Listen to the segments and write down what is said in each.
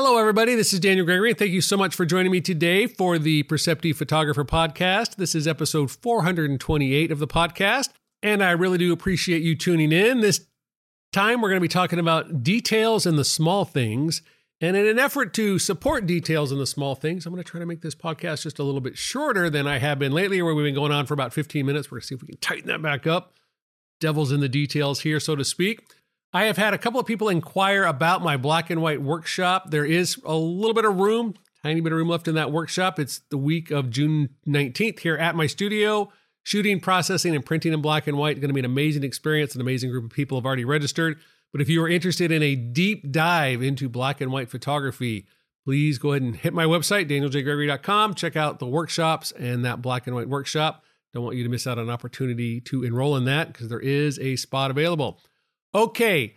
Hello, everybody. This is Daniel Gregory. Thank you so much for joining me today for the Perceptive Photographer podcast. This is episode 428 of the podcast, and I really do appreciate you tuning in. This time, we're going to be talking about details and the small things. And in an effort to support details in the small things, I'm going to try to make this podcast just a little bit shorter than I have been lately, where we've been going on for about 15 minutes. We're going to see if we can tighten that back up. Devil's in the details here, so to speak. I have had a couple of people inquire about my black and white workshop. There is a little bit of room, tiny bit of room left in that workshop. It's the week of June 19th here at my studio. Shooting, processing, and printing in black and white. It's going to be an amazing experience. An amazing group of people have already registered. But if you are interested in a deep dive into black and white photography, please go ahead and hit my website, danieljgregory.com. Check out the workshops and that black and white workshop. Don't want you to miss out on an opportunity to enroll in that because there is a spot available. Okay,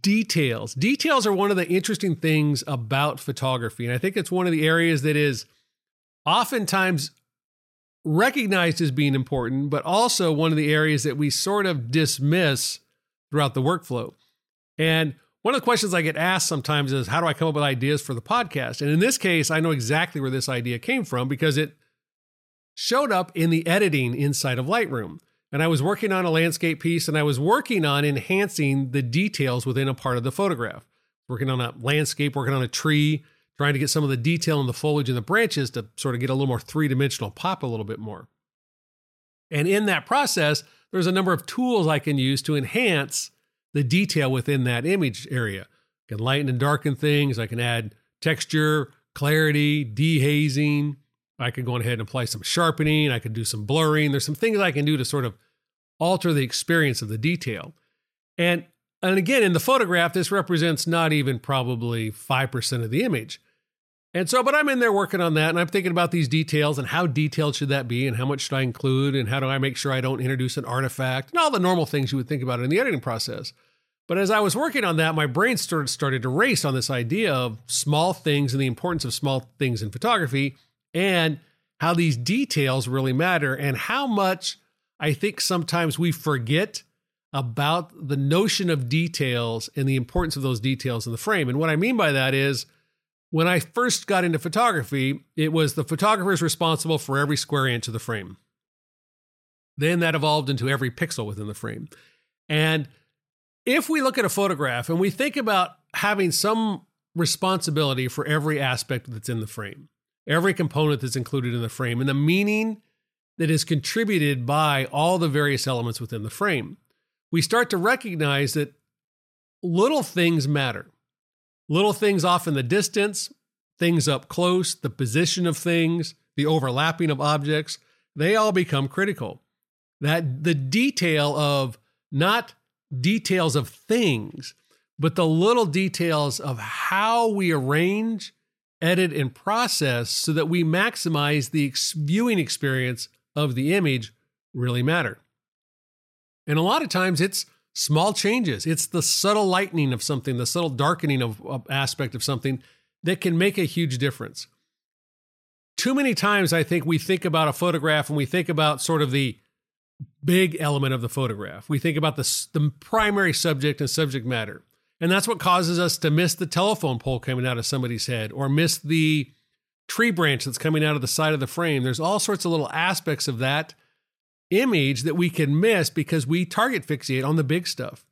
details. Details are one of the interesting things about photography. And I think it's one of the areas that is oftentimes recognized as being important, but also one of the areas that we sort of dismiss throughout the workflow. And one of the questions I get asked sometimes is how do I come up with ideas for the podcast? And in this case, I know exactly where this idea came from because it showed up in the editing inside of Lightroom and I was working on a landscape piece and I was working on enhancing the details within a part of the photograph. Working on a landscape, working on a tree, trying to get some of the detail in the foliage and the branches to sort of get a little more three dimensional pop a little bit more. And in that process, there's a number of tools I can use to enhance the detail within that image area. I can lighten and darken things, I can add texture, clarity, dehazing, I could go ahead and apply some sharpening. I could do some blurring. There's some things I can do to sort of alter the experience of the detail. And and again, in the photograph, this represents not even probably 5% of the image. And so, but I'm in there working on that and I'm thinking about these details and how detailed should that be and how much should I include and how do I make sure I don't introduce an artifact and all the normal things you would think about in the editing process. But as I was working on that, my brain started, started to race on this idea of small things and the importance of small things in photography and how these details really matter and how much I think sometimes we forget about the notion of details and the importance of those details in the frame. And what I mean by that is when I first got into photography, it was the photographer is responsible for every square inch of the frame. Then that evolved into every pixel within the frame. And if we look at a photograph and we think about having some responsibility for every aspect that's in the frame, every component that's included in the frame and the meaning that is contributed by all the various elements within the frame, we start to recognize that little things matter. Little things off in the distance, things up close, the position of things, the overlapping of objects, they all become critical. That the detail of not details of things, but the little details of how we arrange edit, and process so that we maximize the viewing experience of the image really matter. And a lot of times it's small changes. It's the subtle lightening of something, the subtle darkening of, of aspect of something that can make a huge difference. Too many times, I think we think about a photograph and we think about sort of the big element of the photograph. We think about the, the primary subject and subject matter. And that's what causes us to miss the telephone pole coming out of somebody's head or miss the tree branch that's coming out of the side of the frame. There's all sorts of little aspects of that image that we can miss because we target fixate on the big stuff.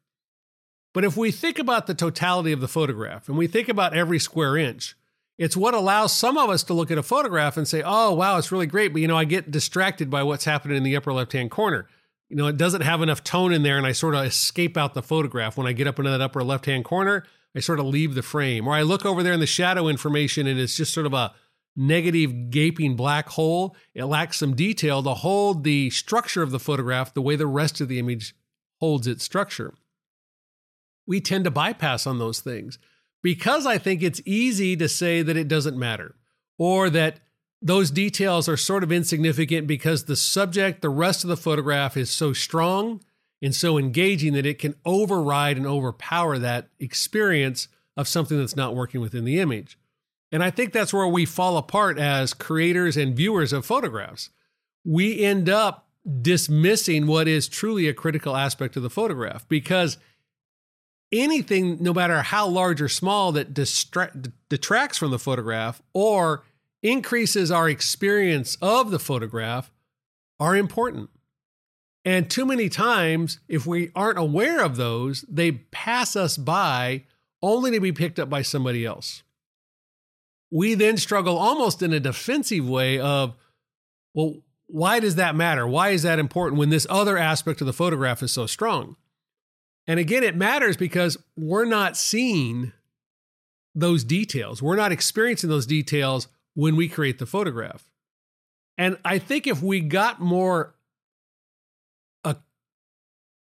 But if we think about the totality of the photograph and we think about every square inch, it's what allows some of us to look at a photograph and say, oh, wow, it's really great. But, you know, I get distracted by what's happening in the upper left hand corner you know, it doesn't have enough tone in there, and I sort of escape out the photograph. When I get up into that upper left hand corner, I sort of leave the frame. Or I look over there in the shadow information, and it's just sort of a negative, gaping black hole. It lacks some detail to hold the structure of the photograph the way the rest of the image holds its structure. We tend to bypass on those things because I think it's easy to say that it doesn't matter or that those details are sort of insignificant because the subject, the rest of the photograph is so strong and so engaging that it can override and overpower that experience of something that's not working within the image. And I think that's where we fall apart as creators and viewers of photographs. We end up dismissing what is truly a critical aspect of the photograph because anything, no matter how large or small, that distra- detracts from the photograph or increases our experience of the photograph are important. And too many times, if we aren't aware of those, they pass us by only to be picked up by somebody else. We then struggle almost in a defensive way of, well, why does that matter? Why is that important when this other aspect of the photograph is so strong? And again, it matters because we're not seeing those details. We're not experiencing those details when we create the photograph. And I think if we got more uh,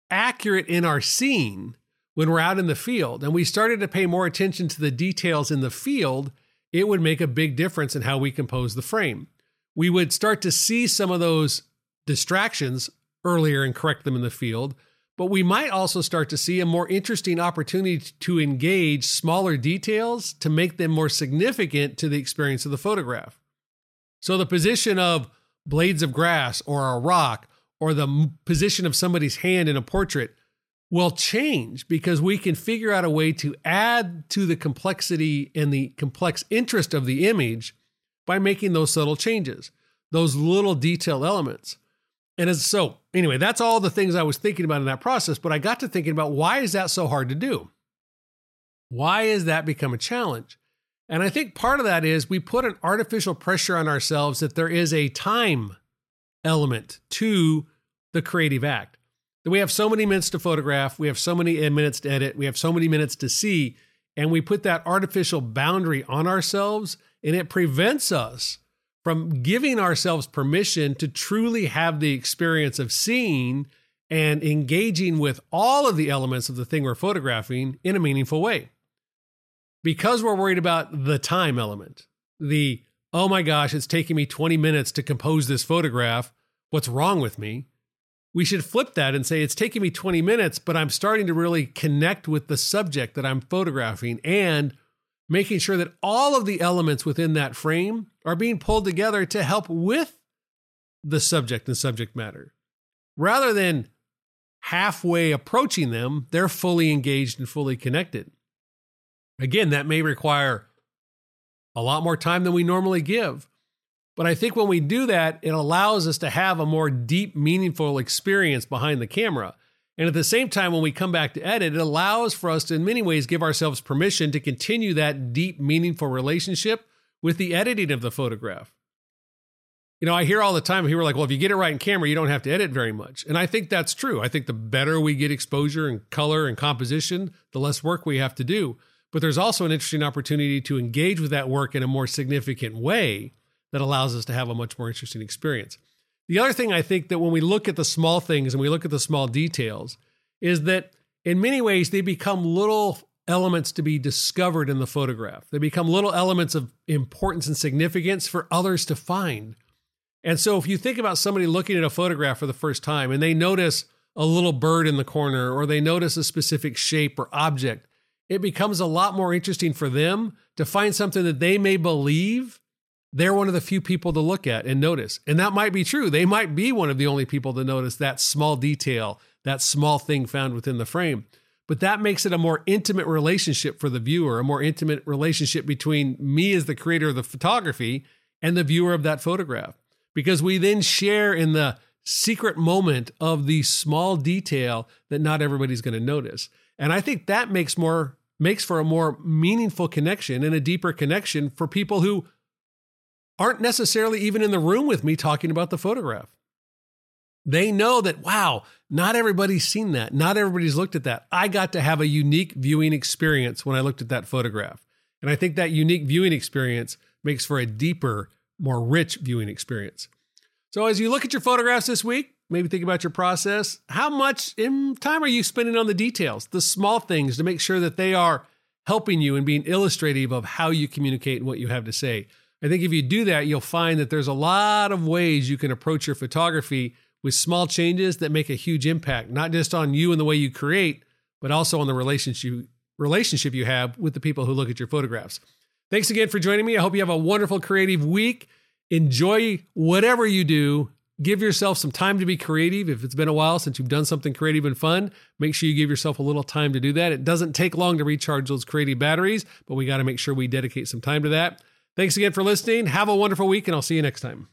accurate in our scene when we're out in the field and we started to pay more attention to the details in the field, it would make a big difference in how we compose the frame. We would start to see some of those distractions earlier and correct them in the field but we might also start to see a more interesting opportunity to engage smaller details to make them more significant to the experience of the photograph. So, the position of blades of grass or a rock or the position of somebody's hand in a portrait will change because we can figure out a way to add to the complexity and the complex interest of the image by making those subtle changes, those little detail elements. And as so, anyway, that's all the things I was thinking about in that process. But I got to thinking about why is that so hard to do? Why has that become a challenge? And I think part of that is we put an artificial pressure on ourselves that there is a time element to the creative act. That we have so many minutes to photograph, we have so many uh, minutes to edit, we have so many minutes to see, and we put that artificial boundary on ourselves, and it prevents us from giving ourselves permission to truly have the experience of seeing and engaging with all of the elements of the thing we're photographing in a meaningful way. Because we're worried about the time element, the, oh my gosh, it's taking me 20 minutes to compose this photograph. What's wrong with me? We should flip that and say, it's taking me 20 minutes, but I'm starting to really connect with the subject that I'm photographing and making sure that all of the elements within that frame are being pulled together to help with the subject and subject matter. Rather than halfway approaching them, they're fully engaged and fully connected. Again, that may require a lot more time than we normally give. But I think when we do that, it allows us to have a more deep, meaningful experience behind the camera. And at the same time, when we come back to edit, it allows for us to, in many ways, give ourselves permission to continue that deep, meaningful relationship with the editing of the photograph. You know, I hear all the time people are like, well, if you get it right in camera, you don't have to edit very much. And I think that's true. I think the better we get exposure and color and composition, the less work we have to do. But there's also an interesting opportunity to engage with that work in a more significant way that allows us to have a much more interesting experience. The other thing I think that when we look at the small things and we look at the small details is that in many ways they become little elements to be discovered in the photograph. They become little elements of importance and significance for others to find. And so if you think about somebody looking at a photograph for the first time and they notice a little bird in the corner or they notice a specific shape or object, it becomes a lot more interesting for them to find something that they may believe they're one of the few people to look at and notice. And that might be true. They might be one of the only people to notice that small detail, that small thing found within the frame. But that makes it a more intimate relationship for the viewer, a more intimate relationship between me as the creator of the photography and the viewer of that photograph. Because we then share in the secret moment of the small detail that not everybody's going to notice. And I think that makes more makes for a more meaningful connection and a deeper connection for people who aren't necessarily even in the room with me talking about the photograph. They know that, wow, not everybody's seen that. Not everybody's looked at that. I got to have a unique viewing experience when I looked at that photograph. And I think that unique viewing experience makes for a deeper, more rich viewing experience. So as you look at your photographs this week, maybe think about your process. How much in time are you spending on the details, the small things to make sure that they are helping you and being illustrative of how you communicate and what you have to say? I think if you do that, you'll find that there's a lot of ways you can approach your photography with small changes that make a huge impact, not just on you and the way you create, but also on the relationship relationship you have with the people who look at your photographs. Thanks again for joining me. I hope you have a wonderful creative week. Enjoy whatever you do. Give yourself some time to be creative. If it's been a while since you've done something creative and fun, make sure you give yourself a little time to do that. It doesn't take long to recharge those creative batteries, but we got to make sure we dedicate some time to that. Thanks again for listening. Have a wonderful week, and I'll see you next time.